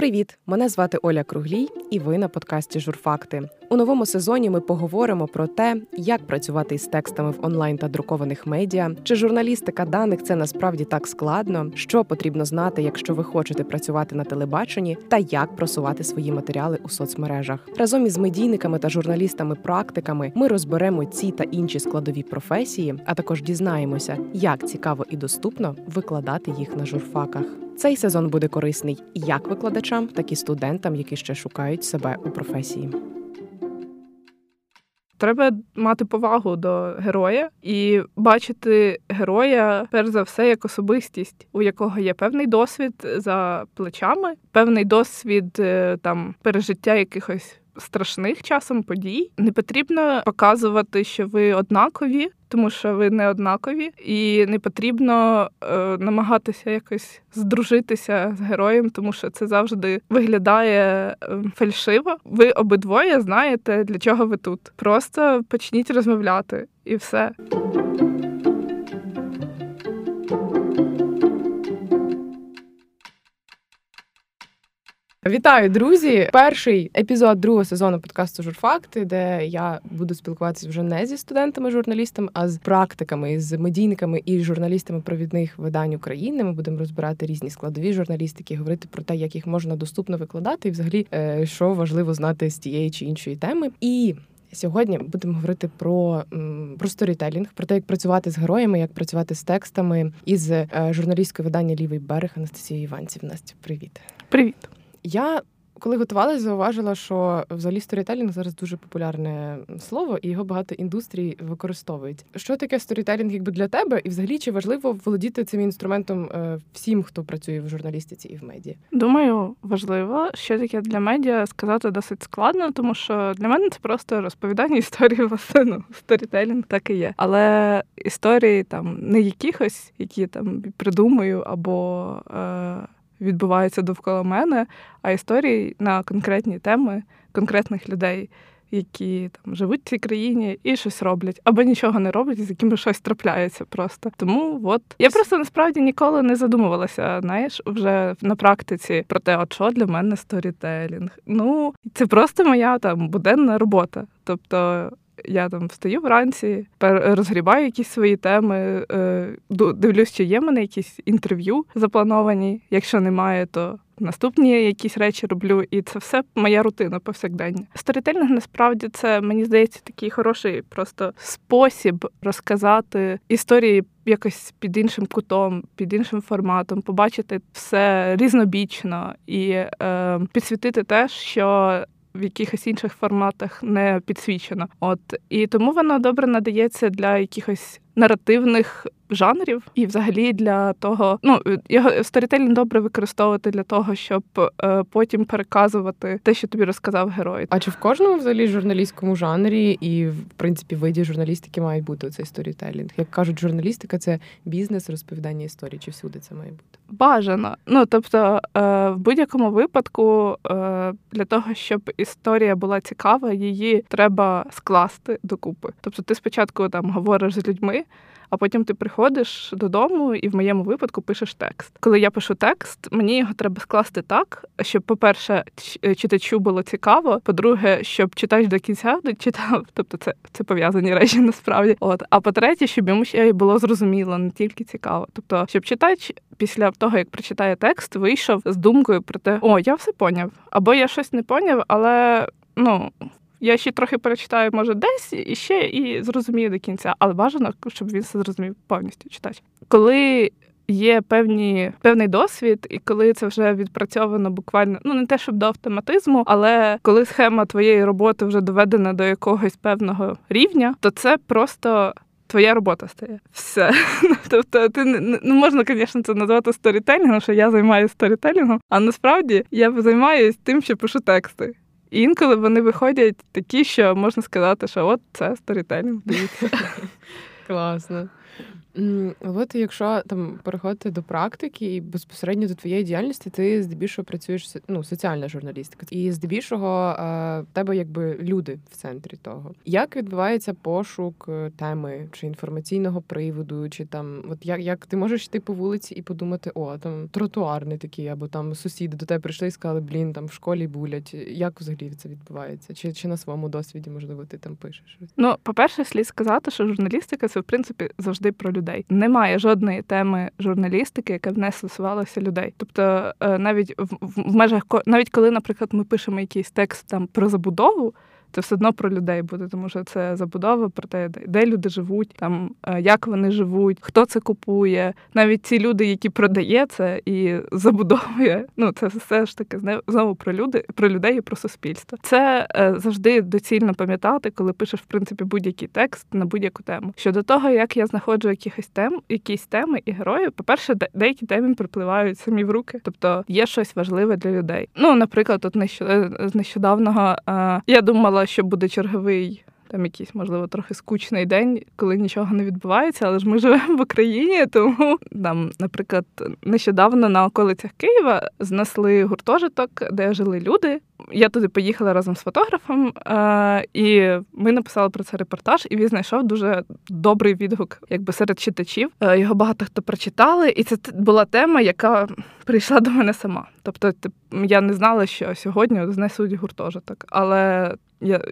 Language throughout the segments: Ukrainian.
Привіт! Мене звати Оля Круглій, і ви на подкасті Журфакти. У новому сезоні ми поговоримо про те, як працювати із текстами в онлайн та друкованих медіа, чи журналістика даних це насправді так складно, що потрібно знати, якщо ви хочете працювати на телебаченні, та як просувати свої матеріали у соцмережах. Разом із медійниками та журналістами-практиками ми розберемо ці та інші складові професії, а також дізнаємося, як цікаво і доступно викладати їх на журфаках. Цей сезон буде корисний як викладачам, так і студентам, які ще шукають себе у професії. Треба мати повагу до героя і бачити героя, перш за все, як особистість, у якого є певний досвід за плечами, певний досвід е, там пережиття якихось страшних часом подій. Не потрібно показувати, що ви однакові, тому що ви не однакові, і не потрібно е, намагатися якось здружитися з героєм, тому що це завжди виглядає е, фальшиво. Ви обидвоє знаєте, для чого ви тут. Просто почніть розмовляти і все. Вітаю, друзі! Перший епізод другого сезону подкасту Журфакти, де я буду спілкуватися вже не зі студентами-журналістами, а з практиками, з медійниками і журналістами провідних видань України. Ми будемо розбирати різні складові журналістики, говорити про те, як їх можна доступно викладати, і взагалі е, що важливо знати з тієї чи іншої теми. І Сьогодні будемо говорити про про сторітелінг, про те, як працювати з героями, як працювати з текстами із е, журналісткою видання Лівий берег Анастасією Іванців. Настя, привіт, привіт. Я коли готувалася, зауважила, що взагалі сторітелінг зараз дуже популярне слово, і його багато індустрій використовують. Що таке сторітелінг якби для тебе, і взагалі чи важливо володіти цим інструментом е, всім, хто працює в журналістиці і в медіа? Думаю, важливо, що таке для медіа сказати досить складно, тому що для мене це просто розповідання історії власне, ну, сторітелінг так і є. Але історії там не якихось, які там придумаю або. Е- відбуваються довкола мене, а історії на конкретні теми конкретних людей, які там живуть в цій країні і щось роблять, або нічого не роблять, з якими щось трапляється просто. Тому от я просто насправді ніколи не задумувалася, знаєш, вже на практиці про те, от що для мене сторітелінг. Ну це просто моя там буденна робота. Тобто я там встаю вранці, розгрібаю якісь свої теми, е, дивлюсь, чи є в мене якісь інтерв'ю заплановані. Якщо немає, то наступні якісь речі роблю, і це все моя рутина повсякдення. Сторітельник насправді це мені здається такий хороший просто спосіб розказати історії. Якось під іншим кутом, під іншим форматом, побачити все різнобічно і е, підсвітити те, що в якихось інших форматах не підсвічено. От і тому воно добре надається для якихось наративних жанрів, і взагалі для того, ну його сторітелінг добре використовувати для того, щоб е, потім переказувати те, що тобі розказав герой. А чи в кожному взагалі журналістському жанрі і в принципі виді журналістики має бути цей сторітелінг? Як кажуть, журналістика це бізнес, розповідання історії, чи всюди це має бути? Бажано. Ну тобто, е, в будь-якому випадку е, для того, щоб історія була цікава, її треба скласти докупи. Тобто, ти спочатку там говориш з людьми а потім ти приходиш додому і в моєму випадку пишеш текст. Коли я пишу текст, мені його треба скласти так, щоб, по-перше, е, читачу було цікаво. По-друге, щоб читач до кінця читав, тобто це це пов'язані речі насправді. От а по-третє, щоб йому ще було зрозуміло, не тільки цікаво. Тобто, щоб читач після того, як прочитає текст, вийшов з думкою про те, о, я все поняв, або я щось не поняв, але ну я ще трохи перечитаю, може, десь і ще і зрозумію до кінця, але бажано, щоб він все зрозумів повністю читач. Коли є певні певний досвід, і коли це вже відпрацьовано буквально, ну не те, щоб до автоматизму, але коли схема твоєї роботи вже доведена до якогось певного рівня, то це просто. Твоя робота стає все. Тобто, ти ну можна, звісно, це назвати сторітелінгом, що я займаюся сторітелінгом, а насправді я займаюся тим, що пишу тексти. Інколи вони виходять такі, що можна сказати, що от це сторітелінг. Класно. От якщо там переходити до практики і безпосередньо до твоєї діяльності, ти здебільшого працюєш ну, соціальна журналістика, і здебільшого е, в тебе якби люди в центрі того. Як відбувається пошук е, теми чи інформаційного приводу, чи там, от як як ти можеш йти по вулиці і подумати, о, там тротуарний такий, або там сусіди до тебе прийшли і сказали, блін, там в школі булять. Як взагалі це відбувається? Чи чи на своєму досвіді можливо ти там пишеш? Ну, по перше, слід сказати, що журналістика це в принципі завжди про людей. Немає жодної теми журналістики, яка б не стосувалася людей. Тобто, е, навіть в, в межах навіть коли, наприклад, ми пишемо якийсь текст там про забудову це все одно про людей буде, тому що це забудова про те, де люди живуть, там е, як вони живуть, хто це купує. Навіть ці люди, які продає це і забудовує. Ну це все ж таки знову про люди, про людей і про суспільство. Це е, завжди доцільно пам'ятати, коли пишеш в принципі будь-який текст на будь-яку тему. Щодо того, як я знаходжу якихось тем, якісь теми і героїв, по перше, деякі теми припливають самі в руки, тобто є щось важливе для людей. Ну, наприклад, от нещодавного е, я думала думала, що буде черговий. Там якийсь, можливо, трохи скучний день, коли нічого не відбувається, але ж ми живемо в Україні, тому там, наприклад, нещодавно на околицях Києва знесли гуртожиток, де жили люди. Я туди поїхала разом з фотографом, е- і ми написали про це репортаж, і він знайшов дуже добрий відгук, якби серед читачів. Е- його багато хто прочитали, і це була тема, яка прийшла до мене сама. Тобто, я не знала, що сьогодні знесуть гуртожиток, але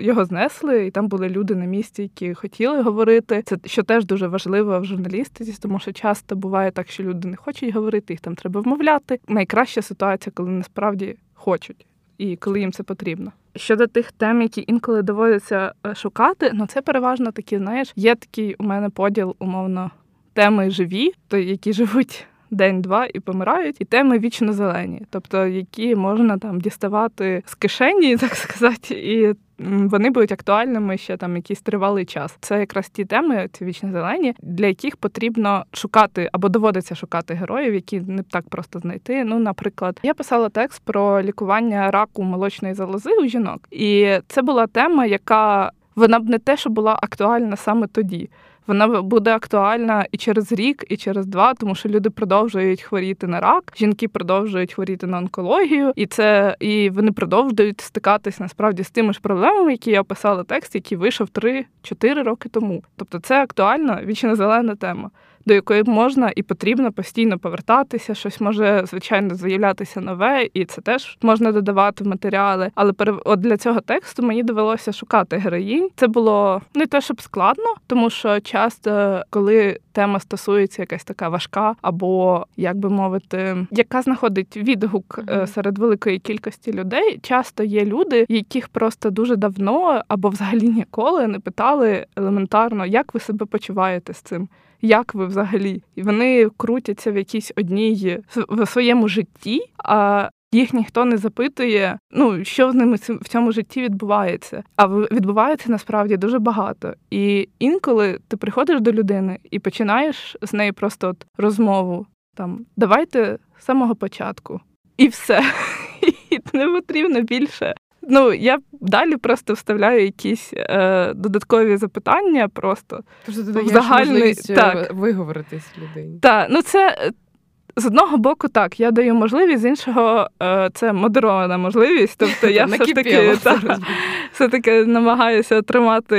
його знесли, і там були люди на місці, які хотіли говорити. Це що теж дуже важливо в журналістиці, тому що часто буває так, що люди не хочуть говорити, їх там треба вмовляти. Найкраща ситуація, коли насправді хочуть. І коли їм це потрібно. Щодо тих тем, які інколи доводиться е, шукати, ну це переважно такі, знаєш, є такий у мене поділ, умовно, теми живі, то які живуть день-два і помирають, і теми вічно зелені, тобто які можна там діставати з кишені, так сказати, і вони будуть актуальними ще там якийсь тривалий час. Це якраз ті теми, ці вічні зелені, для яких потрібно шукати або доводиться шукати героїв, які не так просто знайти. Ну, наприклад, я писала текст про лікування раку молочної залози у жінок, і це була тема, яка вона б не те, що була актуальна саме тоді вона буде актуальна і через рік, і через два, тому що люди продовжують хворіти на рак, жінки продовжують хворіти на онкологію, і це і вони продовжують стикатись насправді з тими ж проблемами, які я описала текст, який вийшов 3-4 роки тому. Тобто це актуальна вічно зелена тема до якої можна і потрібно постійно повертатися. Щось може звичайно з'являтися нове, і це теж можна додавати в матеріали. Але от для цього тексту мені довелося шукати героїнь. Це було не те, щоб складно, тому що часто, коли тема стосується якась така важка, або як би мовити, яка знаходить відгук mm-hmm. серед великої кількості людей, часто є люди, яких просто дуже давно або взагалі ніколи не питали елементарно, як ви себе почуваєте з цим як ви взагалі? І вони крутяться в якійсь одній в своєму житті, а їх ніхто не запитує, ну що з ними в цьому житті відбувається. А відбувається насправді дуже багато. І інколи ти приходиш до людини і починаєш з нею просто от розмову там давайте з самого початку. І все. І не потрібно більше Ну, я далі просто вставляю якісь е, додаткові запитання, просто Тобто ти загальний... можливість е, так. виговоритись людині. Так, ну це з одного боку, так, я даю можливість, з іншого е, це модерована можливість. Тобто я все ж таки та, все таки намагаюся тримати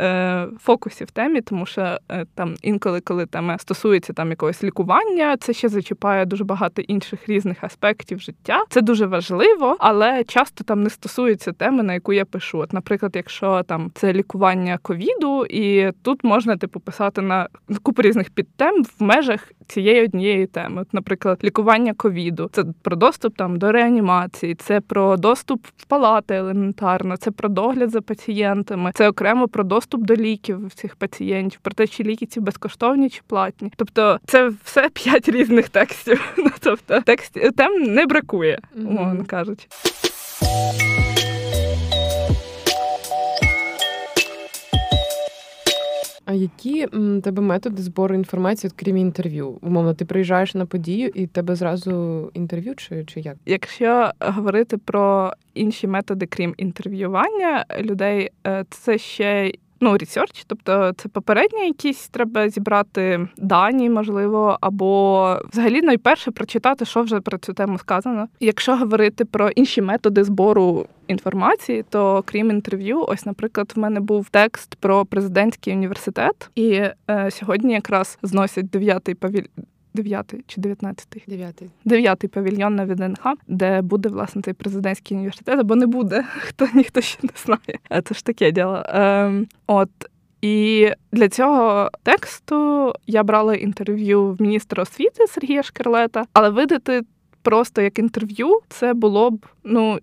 е, фокусі в темі, тому що е, там інколи, коли тема стосується там якогось лікування, це ще зачіпає дуже багато інших різних аспектів життя. Це дуже важливо, але часто там не стосується теми, на яку я пишу. От, наприклад, якщо там це лікування ковіду, і тут можна типу писати на купу різних підтем в межах цієї однієї теми. От, наприклад, лікування ковіду. Це про доступ там до реанімації, це про доступ в палати елементарно, це про догляд за пацієнтами, це окремо про доступ до ліків цих пацієнтів, про те, чи ліки ці безкоштовні чи платні. Тобто, це все п'ять різних текстів. Ну тобто, текстів тем не бракує, умовно кажучи. А які м, тебе методи збору інформації, крім інтерв'ю? Умовно, ти приїжджаєш на подію і тебе зразу інтерв'ю, чи, чи як? Якщо говорити про інші методи, крім інтерв'ювання людей, е, це ще ну research, тобто це попередні якісь треба зібрати дані, можливо, або взагалі найперше прочитати, що вже про цю тему сказано. Якщо говорити про інші методи збору інформації, то крім інтерв'ю, ось, наприклад, в мене був текст про президентський університет, і е, сьогодні якраз зносять дев'ятий Дев'ятий чи дев'ятнадцятий? Дев'ятий. Дев'ятий павільйон на ВДНХ, де буде власне цей президентський університет, або не буде, хто ніхто ще не знає. Це ж таке діло. Ем, От і для цього тексту я брала інтерв'ю в міністра освіти Сергія Шкерлета, але видати просто як інтерв'ю це було б ну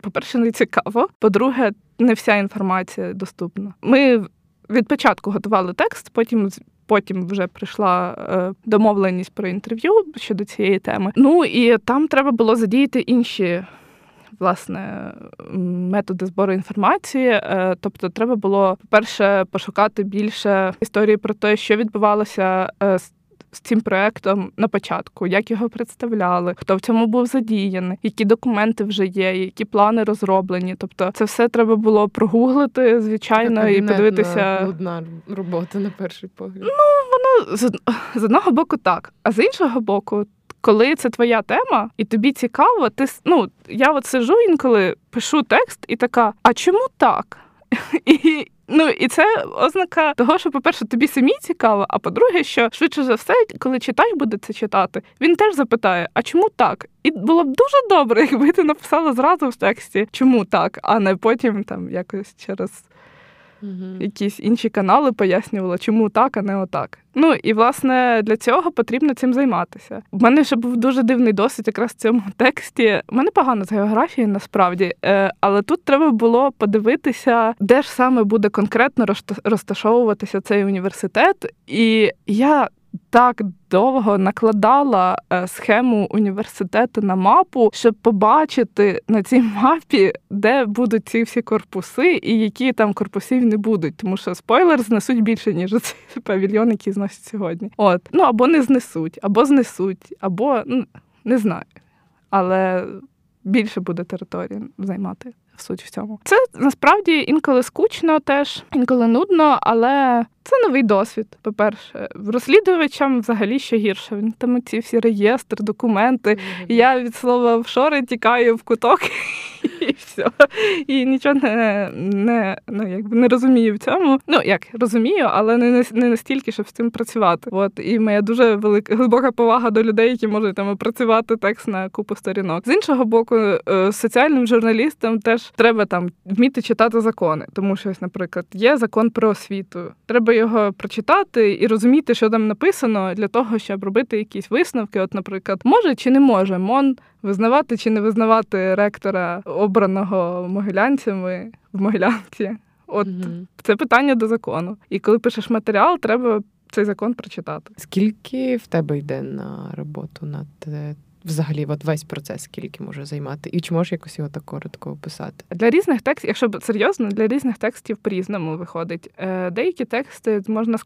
по-перше, не цікаво. По-друге, не вся інформація доступна. Ми від початку готували текст, потім. Потім вже прийшла е, домовленість про інтерв'ю щодо цієї теми. Ну і там треба було задіяти інші власне методи збору інформації. Е, тобто, треба було по-перше пошукати більше історії про те, що відбувалося е, з з цим проектом на початку, як його представляли, хто в цьому був задіяний, які документи вже є, які плани розроблені. Тобто, це все треба було прогуглити, звичайно, така і подивитися. Нудна робота на перший погляд. Ну воно з, з одного боку так, а з іншого боку. Коли це твоя тема, і тобі цікаво, ти ну я от сижу інколи пишу текст і така: а чому так? І Ну і це ознака того, що, по-перше, тобі самі цікаво, а по-друге, що швидше за все, коли читай буде це читати, він теж запитає: а чому так? І було б дуже добре, якби ти написала зразу в тексті, чому так, а не потім там якось через угу. якісь інші канали пояснювала, чому так, а не отак. Ну і власне для цього потрібно цим займатися. У мене ще був дуже дивний досвід якраз в цьому тексті. У мене погано з географією насправді, е, але тут треба було подивитися, де ж саме буде конкретно розташовуватися цей університет. І я так довго накладала е, схему університету на мапу, щоб побачити на цій мапі, де будуть ці всі корпуси, і які там корпусів не будуть. Тому що спойлер знесуть більше, ніж цей павільйон, який зносять сьогодні. От ну або не знесуть, або знесуть, або ну не знаю. Але більше буде території займати суть в цьому. Це насправді інколи скучно, теж інколи нудно, але це новий досвід. По-перше, розслідувачам взагалі ще гірше. Він там ці всі реєстри, документи. Я від слова офшори тікаю в куток і все. І нічого не не, ну, якби не розумію в цьому. Ну як розумію, але не не настільки, щоб з цим працювати. От і моя дуже велика глибока повага до людей, які можуть там опрацювати текст на купу сторінок. З іншого боку, е, соціальним журналістам теж треба там вміти читати закони, тому що, наприклад, є закон про освіту. Треба його прочитати і розуміти, що там написано, для того, щоб робити якісь висновки. От, наприклад, може чи не може МОН визнавати чи не визнавати ректора, обраного могилянцями в Могилянці. От угу. це питання до закону. І коли пишеш матеріал, треба цей закон прочитати. Скільки в тебе йде на роботу над е, взагалі от весь процес скільки може займати, і чи можеш якось його так коротко описати? Для різних текстів, якщо серйозно, для різних текстів по-різному виходить. Е, деякі тексти можна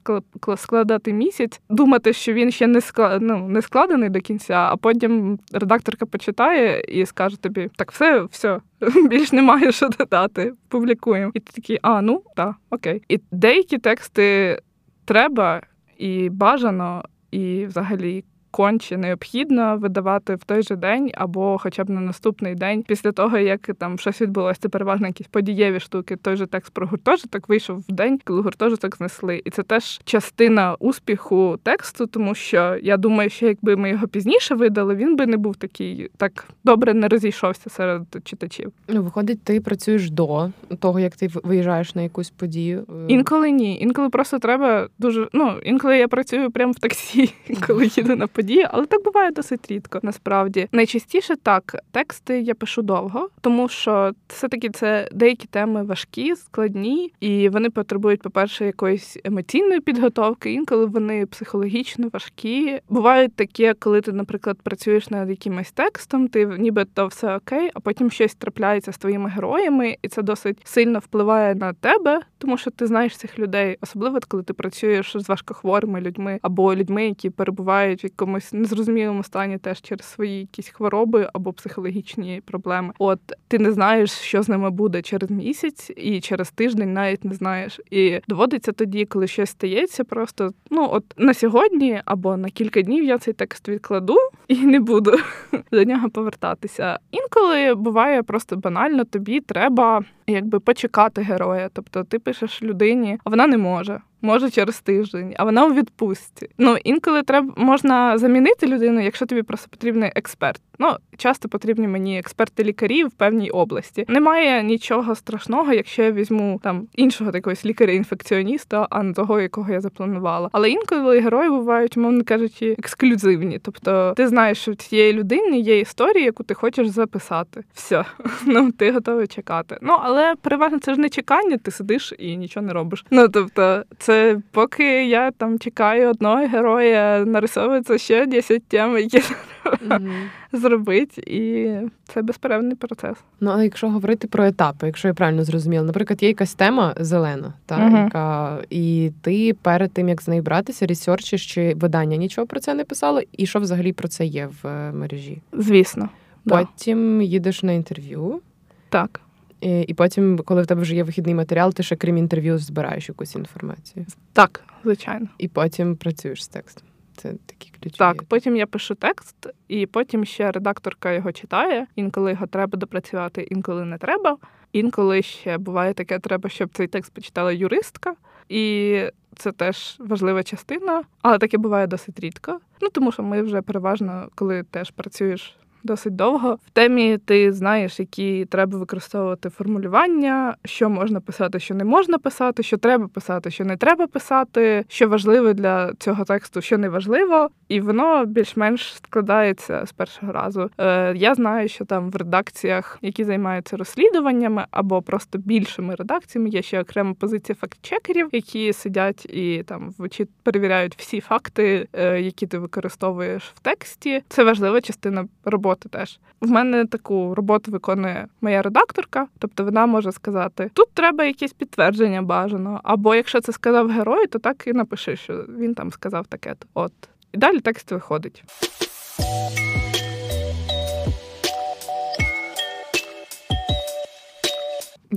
складати місяць, думати, що він ще не склад... ну, не складений до кінця, а потім редакторка почитає і скаже тобі: так, все, все. Більш немає що додати, публікуємо. І ти такий, а ну так, окей. І деякі тексти треба і бажано, і взагалі конче необхідно видавати в той же день або хоча б на наступний день після того, як там щось відбулося. Це переважно якісь подієві штуки. Той же текст про гуртожиток вийшов в день, коли гуртожиток знесли. І це теж частина успіху тексту, тому що я думаю, що якби ми його пізніше видали, він би не був такий так добре не розійшовся серед читачів. Ну, виходить, ти працюєш до того, як ти виїжджаєш на якусь подію. Е. Інколи ні. Інколи просто треба дуже. Ну інколи я працюю прямо в таксі, коли їду на події, але так буває досить рідко. Насправді найчастіше так тексти я пишу довго, тому що все таки це деякі теми важкі, складні, і вони потребують, по-перше, якоїсь емоційної підготовки. Інколи вони психологічно важкі. Бувають такі, коли ти, наприклад, працюєш над якимось текстом, ти ніби то все окей, а потім щось трапляється з твоїми героями, і це досить сильно впливає на тебе, тому що ти знаєш цих людей, особливо коли ти працюєш з важкохворими людьми або людьми, які перебувають в якомусь якомусь незрозумілому стані теж через свої якісь хвороби або психологічні проблеми. От ти не знаєш, що з ними буде через місяць, і через тиждень навіть не знаєш. І доводиться тоді, коли щось стається, просто ну от на сьогодні або на кілька днів я цей текст відкладу і не буду до нього повертатися. Інколи буває просто банально, тобі треба якби почекати героя. Тобто ти пишеш людині, а вона не може може через тиждень, а вона у відпустці. Ну інколи треба можна замінити людину, якщо тобі просто потрібний експерт. Ну часто потрібні мені експерти-лікарі в певній області. Немає нічого страшного, якщо я візьму там іншого якогось лікаря-інфекціоніста, а не того, якого я запланувала. Але інколи герої бувають, мовно кажучи, ексклюзивні. Тобто ти знаєш, що в цієї людини є історія, яку ти хочеш записати. Все, ну ти готовий чекати. Ну але переважно це ж не чекання, ти сидиш і нічого не робиш. Ну тобто. Це поки я там чекаю одного героя, нарисовується ще 10 тем, які mm-hmm. зробити, і це безперервний процес. Ну а якщо говорити про етапи, якщо я правильно зрозуміла, наприклад, є якась тема зелена, та mm-hmm. яка і ти перед тим як з нею братися, ресерчиш, чи видання нічого про це не писало, і що взагалі про це є в е, мережі? Звісно, потім да. їдеш на інтерв'ю. Так. І потім, коли в тебе вже є вихідний матеріал, ти ще крім інтерв'ю збираєш якусь інформацію. Так, звичайно. І потім працюєш з текстом. Це такі ключові. Так, потім я пишу текст, і потім ще редакторка його читає. Інколи його треба допрацювати, інколи не треба. Інколи ще буває таке, треба, щоб цей текст почитала юристка. І це теж важлива частина, але таке буває досить рідко. Ну тому що ми вже переважно, коли теж працюєш досить довго. В темі ти знаєш, які треба використовувати формулювання, що можна писати, що не можна писати, що треба писати, що не треба писати, що важливо для цього тексту, що не важливо, і воно більш-менш складається з першого разу. Е, Я знаю, що там в редакціях, які займаються розслідуваннями або просто більшими редакціями, є ще окрема позиція фактчекерів, які сидять і там перевіряють всі факти, е, які ти використовуєш в тексті. Це важлива частина роботи роботи теж. В мене таку роботу виконує моя редакторка, тобто вона може сказати: тут треба якесь підтвердження бажано, або якщо це сказав герой, то так і напиши, що він там сказав таке. От і далі текст виходить.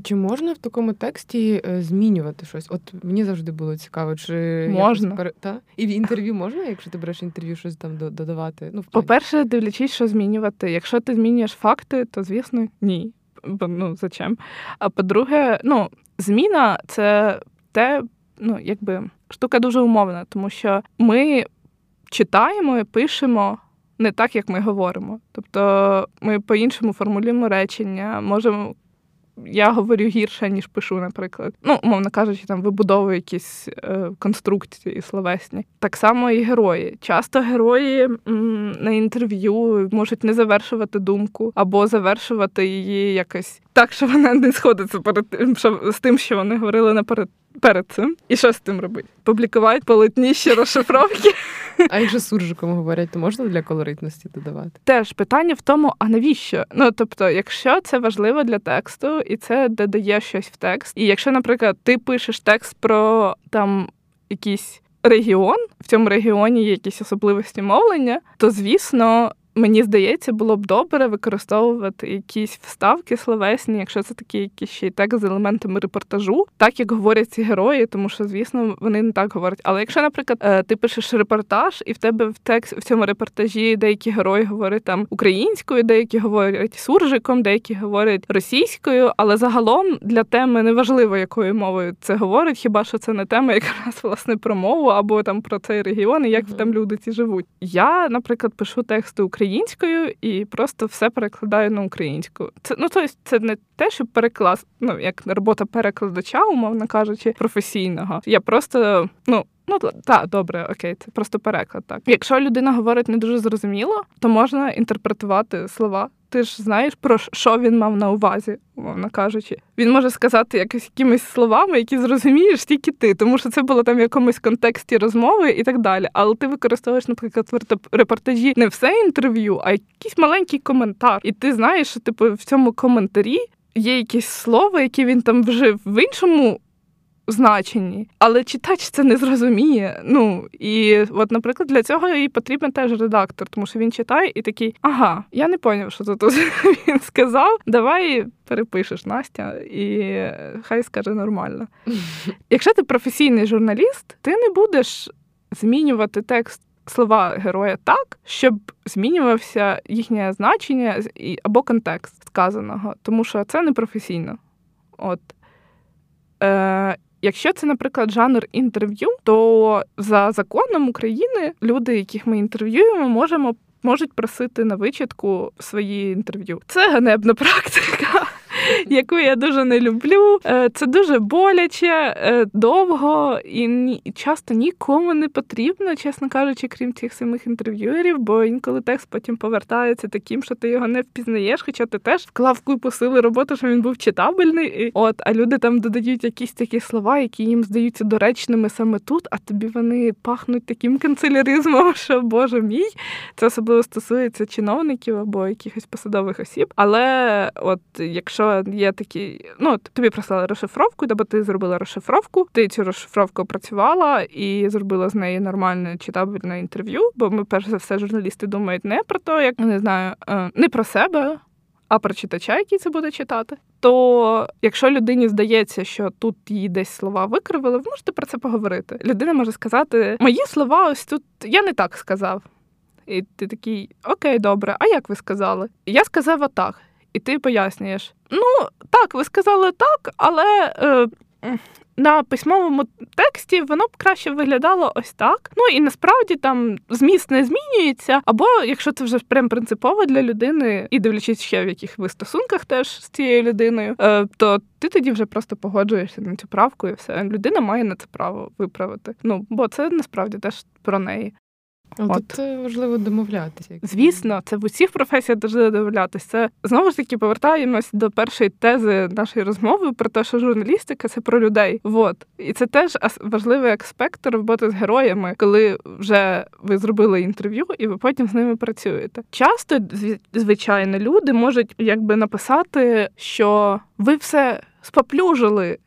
Чи можна в такому тексті е, змінювати щось? От мені завжди було цікаво, чи можна пер... Та? і в інтерв'ю можна, якщо ти береш інтерв'ю, щось там додавати? Ну, По-перше, дивлячись, що змінювати. Якщо ти змінюєш факти, то звісно ні. Бо ну зачем? А по-друге, ну зміна це те, ну якби штука дуже умовна, тому що ми читаємо і пишемо. Не так, як ми говоримо. Тобто ми по-іншому формулюємо речення, можемо я говорю гірше, ніж пишу, наприклад. Ну, умовно кажучи, там вибудовую якісь е, конструкції словесні. Так само і герої. Часто герої м, на інтерв'ю можуть не завершувати думку або завершувати її якось так, що вона не сходиться перед тим, що з тим, що вони говорили наперед перед цим. І що з тим робити? Публікувати полотніші розшифровки. А якщо суржиком говорять, то можна для колоритності додавати? Теж питання в тому, а навіщо? Ну тобто, якщо це важливо для тексту, і це додає щось в текст, і якщо, наприклад, ти пишеш текст про там якийсь регіон, в цьому регіоні є якісь особливості мовлення, то звісно Мені здається, було б добре використовувати якісь вставки словесні, якщо це такі якісь ще й текст з елементами репортажу, так як говорять ці герої, тому що, звісно, вони не так говорять. Але якщо, наприклад, е, ти пишеш репортаж, і в тебе в текст в цьому репортажі деякі герої говорять там українською, деякі говорять суржиком, деякі говорять російською, але загалом для теми неважливо, якою мовою це говорить, хіба що це не тема якраз власне про мову або там про цей регіон і як там люди ці живуть. Я, наприклад, пишу тексти українською українською і просто все перекладаю на українську. Це ну тобто, це не те, що переклад, ну як робота перекладача, умовно кажучи, професійного. Я просто ну. Ну так, добре, окей, це просто переклад. Так, якщо людина говорить не дуже зрозуміло, то можна інтерпретувати слова ти ж знаєш, про що він мав на увазі, умовно кажучи. Він може сказати якось якимись словами, які зрозумієш тільки ти, тому що це було там в якомусь контексті розмови і так далі. Але ти використовуєш, наприклад, в репортажі не все інтерв'ю, а якийсь маленький коментар. І ти знаєш, що типу в цьому коментарі є якісь слова, які він там вжив в іншому значенні, але читач це не зрозуміє. Ну і от, наприклад, для цього і потрібен теж редактор, тому що він читає і такий: ага, я не поняв, що тут він сказав. Давай перепишеш Настя, і хай скаже нормально. Якщо ти професійний журналіст, ти не будеш змінювати текст. Слова героя так, щоб змінювався їхнє значення або контекст сказаного, тому що це не професійно. От. Е, Якщо це, наприклад, жанр інтерв'ю, то за законом України люди, яких ми інтерв'юємо, можемо можуть просити на вичатку свої інтерв'ю. Це ганебна практика. яку я дуже не люблю. Е, це дуже боляче, е, довго і часто нікому не потрібно, чесно кажучи, крім цих самих інтерв'юерів, бо інколи текст потім повертається таким, що ти його не впізнаєш, хоча ти теж вклав купу сили роботи, що він був читабельний. От, а люди там додають якісь такі слова, які їм здаються доречними саме тут, а тобі вони пахнуть таким канцеляризмом, що боже мій. Це особливо стосується чиновників або якихось посадових осіб. Але от якщо є такі, ну тобі прислали розшифровку, або ти зробила розшифровку, ти цю розшифровку опрацювала і зробила з неї нормальне читабельне інтерв'ю. Бо ми, перш за все, журналісти думають не про те, як не знаю, е, не про себе. А про читача, який це буде читати, то якщо людині здається, що тут її десь слова викривили, ви можете про це поговорити. Людина може сказати: Мої слова, ось тут я не так сказав. І ти такий, окей, добре, а як ви сказали? Я сказав отак і ти пояснюєш: ну, так, ви сказали так, але. Е, на письмовому тексті воно б краще виглядало ось так. Ну і насправді там зміст не змінюється. Або якщо це вже прям принципово для людини, і дивлячись ще в яких ви стосунках теж з цією людиною, е, то ти тоді вже просто погоджуєшся на цю правку, і все людина має на це право виправити. Ну бо це насправді теж про неї. От. Тут важливо домовлятися. Звісно, це в усіх професіях важливо домовлятися. Це знову ж таки повертаємось до першої тези нашої розмови про те, що журналістика це про людей. Вот. І це теж важливий аспект роботи з героями, коли вже ви зробили інтерв'ю, і ви потім з ними працюєте. Часто звичайно люди можуть якби написати, що ви все споплюжили.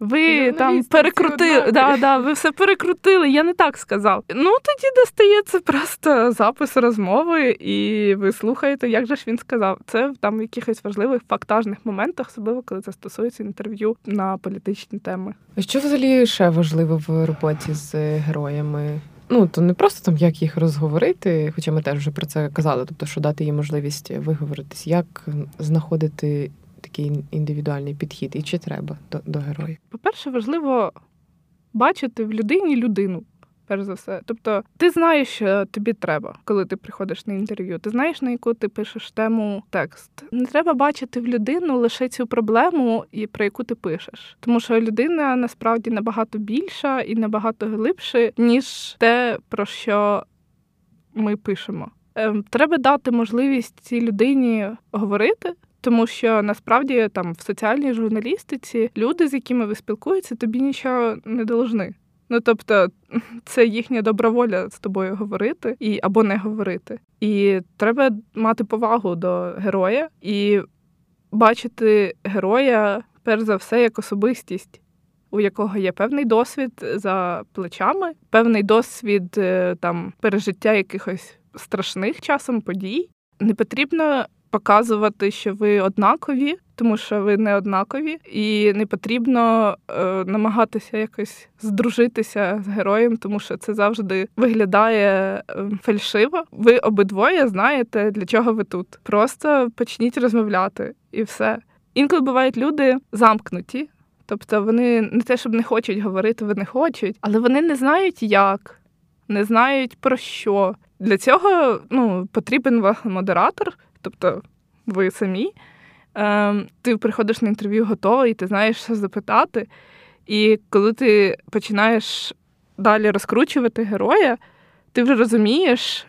Ви там перекрутили, да, да, ви все перекрутили, я не так сказав. Ну тоді достається просто запис розмови, і ви слухаєте, як же ж він сказав. Це там в якихось важливих фактажних моментах, особливо коли це стосується інтерв'ю на політичні теми. А що взагалі ще важливо в роботі з героями? Ну то не просто там як їх розговорити, хоча ми теж вже про це казали, тобто що дати їм можливість виговоритись, як знаходити такий індивідуальний підхід, і чи треба до, до героїв? По-перше, важливо бачити в людині людину. Перш за все, тобто ти знаєш, що тобі треба, коли ти приходиш на інтерв'ю. Ти знаєш, на яку ти пишеш тему текст. Не треба бачити в людину лише цю проблему, і про яку ти пишеш, тому що людина насправді набагато більша і набагато глибше, ніж те, про що ми пишемо. Ем, треба дати можливість цій людині говорити, тому що насправді там в соціальній журналістиці люди, з якими ви спілкуєтеся, тобі нічого не должны. Ну тобто це їхня доброволя з тобою говорити і або не говорити. І треба мати повагу до героя і бачити героя перш за все як особистість, у якого є певний досвід за плечами, певний досвід е, там пережиття якихось страшних часом подій. Не потрібно показувати, що ви однакові, тому що ви не однакові, і не потрібно е, намагатися якось здружитися з героєм, тому що це завжди виглядає е, фальшиво. Ви обидвоє знаєте, для чого ви тут. Просто почніть розмовляти і все. Інколи бувають люди замкнуті. Тобто вони не те, щоб не хочуть говорити, вони хочуть, але вони не знають як, не знають про що. Для цього ну, потрібен модератор, тобто ви самі. Е, Ти приходиш на інтерв'ю готовий, ти знаєш, що запитати. І коли ти починаєш далі розкручувати героя, ти вже розумієш,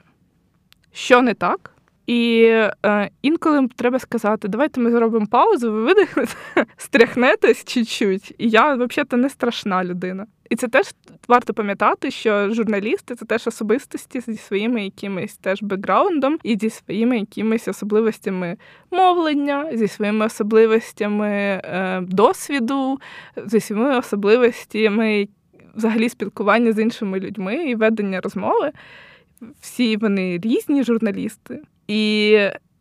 що не так. І е, інколи треба сказати, давайте ми зробимо паузу, ви видихнете, стряхнетесь чуть-чуть. І я взагалі не страшна людина. І це теж варто пам'ятати, що журналісти це теж особистості зі своїми якимись теж бекграундом і зі своїми якимись особливостями мовлення, зі своїми особливостями е, досвіду, зі своїми особливостями взагалі спілкування з іншими людьми і ведення розмови. Всі вони різні журналісти, і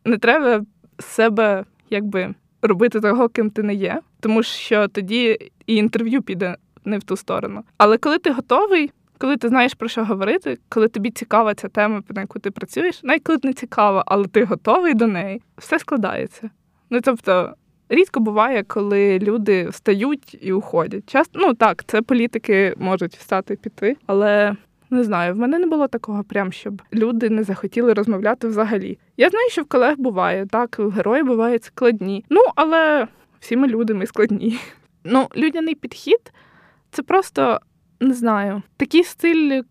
не треба себе якби робити того, ким ти не є, тому що тоді і інтерв'ю піде не в ту сторону. Але коли ти готовий, коли ти знаєш про що говорити, коли тобі цікава ця тема, на яку ти працюєш, навіть коли не цікава, але ти готовий до неї, все складається. Ну тобто. Рідко буває, коли люди встають і уходять. Часто, ну так, це політики можуть встати піти, але не знаю, в мене не було такого, прям щоб люди не захотіли розмовляти взагалі. Я знаю, що в колег буває, так, герої бувають складні. Ну, але всі ми люди, ми складні. Ну, людяний підхід це просто не знаю, такий стиль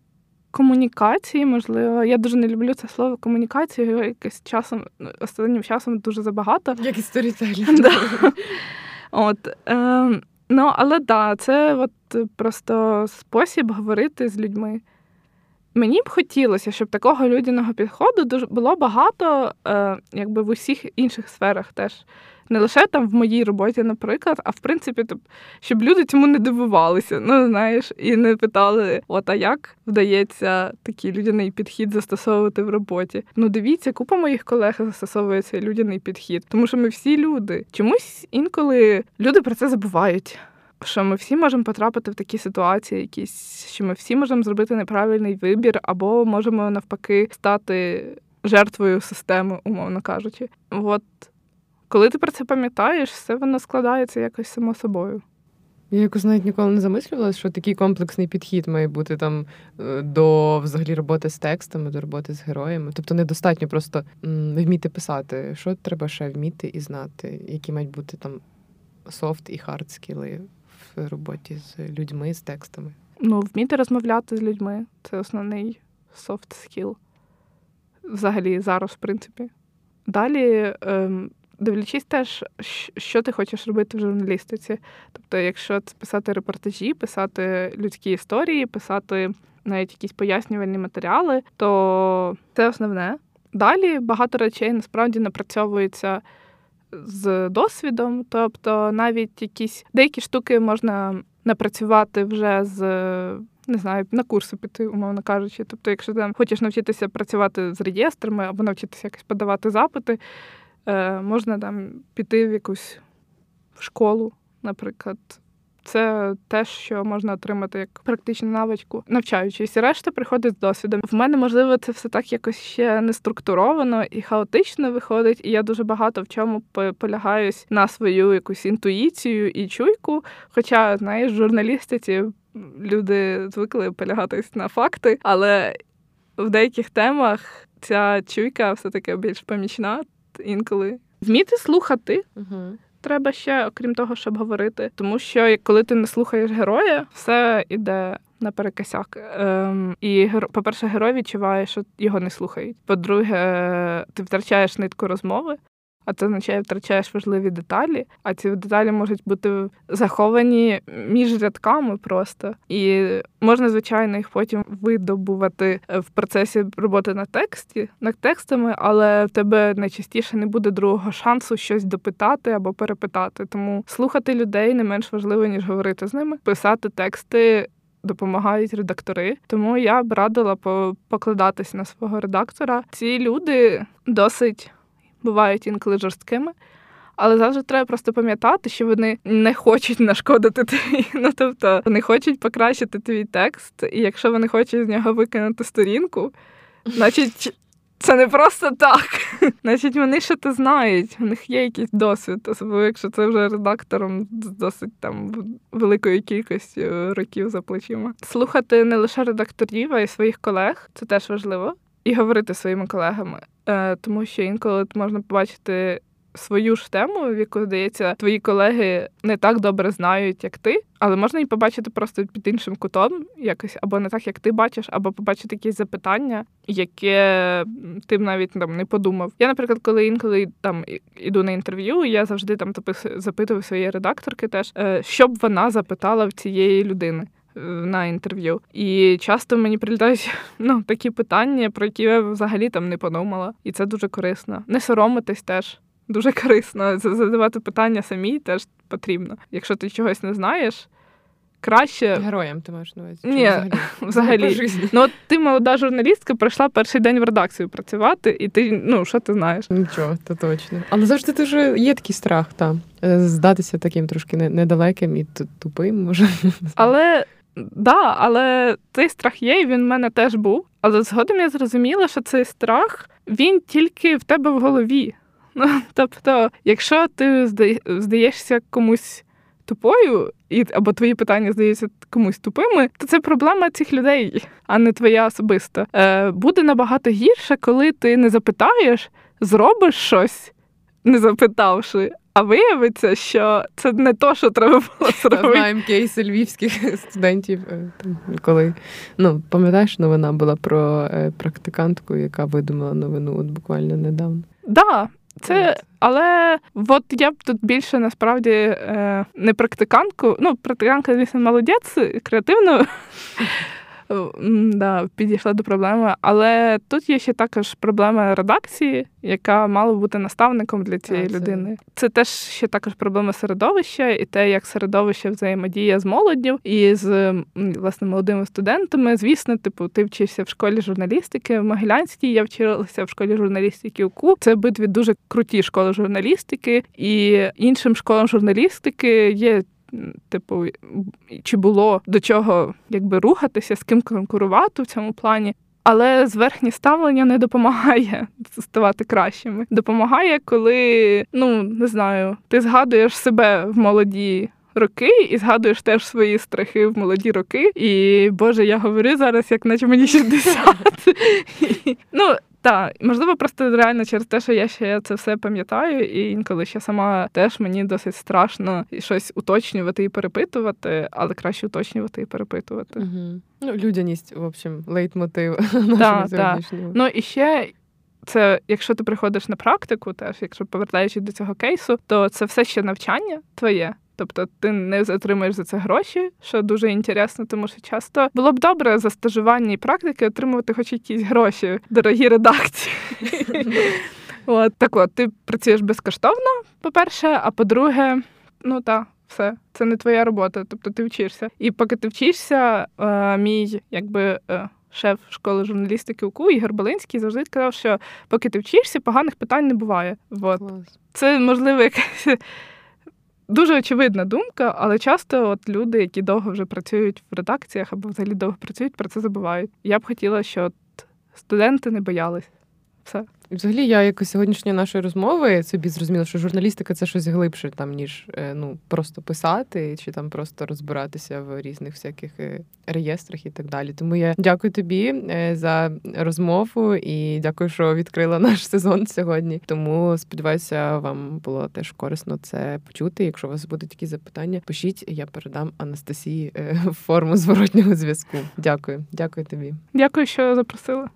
комунікації, можливо. Я дуже не люблю це слово комунікація, його якось часом, останнім часом дуже забагато. Як і. От, е, Ну, але да, це от просто спосіб говорити з людьми. Мені б хотілося, щоб такого людяного підходу дуже було багато, е, якби в усіх інших сферах теж. Не лише там в моїй роботі, наприклад, а в принципі, щоб люди цьому не дивувалися, ну знаєш, і не питали, от а як вдається такий людяний підхід застосовувати в роботі. Ну, дивіться, купа моїх колег застосовує цей людяний підхід, тому що ми всі люди. Чомусь інколи люди про це забувають що ми всі можемо потрапити в такі ситуації, якісь що ми всі можемо зробити неправильний вибір, або можемо навпаки стати жертвою системи, умовно кажучи. От коли ти про це пам'ятаєш, все воно складається якось само собою. Я якось навіть ніколи не замислювалася, що такий комплексний підхід має бути там е, до взагалі роботи з текстами, до роботи з героями. Тобто недостатньо просто вміти писати. Що треба ще вміти і знати, які мають бути там soft і hard skill и в роботі з людьми, з текстами? Ну, вміти розмовляти з людьми це основний soft skill. Взагалі, зараз, в принципі. Далі, ем, дивлячись теж, що ти хочеш робити в журналістиці. Тобто, якщо це писати репортажі, писати людські історії, писати навіть якісь пояснювальні матеріали, то це основне. Далі багато речей насправді напрацьовується з досвідом, тобто навіть якісь деякі штуки можна напрацювати вже з. Не знаю, на курси піти, умовно кажучи. Тобто, якщо там хочеш навчитися працювати з реєстрами або навчитися якось подавати запити, е, можна там піти в якусь школу, наприклад, це те, що можна отримати як практичну навичку, навчаючись. Решта приходить з досвідом. В мене можливо це все так якось ще не структуровано і хаотично виходить. І я дуже багато в чому полягаюсь на свою якусь інтуїцію і чуйку. Хоча, знаєш, журналістиці люди звикли полягатись на факти, але в деяких темах ця чуйка все таки більш помічна інколи. Вміти слухати. Угу треба ще, окрім того, щоб говорити. Тому що коли ти не слухаєш героя, все йде наперекосяк. Ем, І по-перше, герой відчуває, що його не слухають. По-друге, ти втрачаєш нитку розмови а це означає, втрачаєш важливі деталі, а ці деталі можуть бути заховані між рядками просто. І можна, звичайно, їх потім видобувати в процесі роботи на тексті, над текстами, але в тебе найчастіше не буде другого шансу щось допитати або перепитати. Тому слухати людей не менш важливо, ніж говорити з ними, писати тексти. Допомагають редактори, тому я б радила покладатись на свого редактора. Ці люди досить бувають інколи жорсткими. Але завжди треба просто пам'ятати, що вони не хочуть нашкодити твій. Ну тобто вони хочуть покращити твій текст, і якщо вони хочуть з нього викинути сторінку, значить це не просто так. Значить, вони ще то знають, у них є якийсь досвід, особливо якщо це вже редактором з досить там великою кількістю років за плечима. Слухати не лише редакторів, а й своїх колег це теж важливо, і говорити своїми колегами. Е, тому що інколи можна побачити свою ж тему, в яку здається, твої колеги не так добре знають, як ти, але можна і побачити просто під іншим кутом, якось або не так, як ти бачиш, або побачити якісь запитання, яке ти навіть там не подумав. Я, наприклад, коли інколи там іду на інтерв'ю, я завжди там запитую своєї редакторки, теж е, що б вона запитала в цієї людини. На інтерв'ю. І часто мені прилітають ну, такі питання, про які я взагалі там не подумала. І це дуже корисно. Не соромитись теж. Дуже корисно. Задавати питання самі теж потрібно. Якщо ти чогось не знаєш, краще. Героям ти маєш на увазі? Ні, взагалі. взагалі. Ну, от ти молода журналістка, прийшла перший день в редакцію працювати, і ти, ну, що ти знаєш? Нічого, то точно. Але завжди дуже є такий страх, там, здатися таким трошки недалеким і тупим, може. Але. Да, але цей страх є, і він в мене теж був. Але згодом я зрозуміла, що цей страх він тільки в тебе в голові. Ну, Тобто, якщо ти здаєшся комусь тупою, і або твої питання здаються комусь тупими, то це проблема цих людей, а не твоя особиста. Е, Буде набагато гірше, коли ти не запитаєш, зробиш щось, не запитавши. А виявиться, що це не то, що треба було зробити. Знаємо кейси львівських студентів, е, коли ну пам'ятаєш, новина була про е, практикантку, яка видумала новину от буквально недавно. Да, це, але от я б тут більше насправді е, не практикантку. Ну, практиканка, звісно, молодець, креативно да, підійшла до проблеми. Але тут є ще також проблема редакції, яка мала бути наставником для цієї так, людини. Це теж ще також проблема середовища, і те, як середовище взаємодіє з молоддю і з власне молодими студентами. Звісно, типу, ти вчився в школі журналістики в Могилянській, я вчилася в школі журналістики УКУ. Це обидві дуже круті школи журналістики, і іншим школам журналістики є типу, чи було до чого якби рухатися, з ким конкурувати в цьому плані. Але зверхнє ставлення не допомагає ставати кращими. Допомагає, коли ну не знаю, ти згадуєш себе в молоді. Роки і згадуєш теж свої страхи в молоді роки. І Боже, я говорю зараз, як наче мені 60. Ну так, можливо, просто реально через те, що я ще це все пам'ятаю, і інколи ще сама теж мені досить страшно щось уточнювати і перепитувати, але краще уточнювати і перепитувати. Угу. Ну, людяність, в общем, лейтмотив нашого сьогоднішнього. Ну і ще. Це, якщо ти приходиш на практику, теж якщо повертаючись до цього кейсу, то це все ще навчання твоє. Тобто ти не отримуєш за це гроші, що дуже інтересно, тому що часто було б добре за стажування і практики отримувати хоч якісь гроші, дорогі редакції. От так от, ти працюєш безкоштовно, по-перше, а по-друге, ну так, все, це не твоя робота, тобто ти вчишся. І поки ти вчишся, е, мій якби. Е, шеф школи журналістики УКУ Ігор Балинський завжди казав, що поки ти вчишся, поганих питань не буває. От. Це можливо якесь дуже очевидна думка, але часто от люди, які довго вже працюють в редакціях або взагалі довго працюють, про це забувають. Я б хотіла, щоб студенти не боялись. Все. Взагалі, я якось сьогоднішньої нашої розмови собі зрозуміла, що журналістика це щось глибше, там ніж е, ну просто писати, чи там просто розбиратися в різних всяких е, реєстрах і так далі. Тому я дякую тобі е, за розмову і дякую, що відкрила наш сезон сьогодні. Тому сподіваюся, вам було теж корисно це почути. Якщо у вас будуть якісь запитання, пишіть, я передам Анастасії форму зворотнього зв'язку. Дякую, дякую тобі. Дякую, що запросила.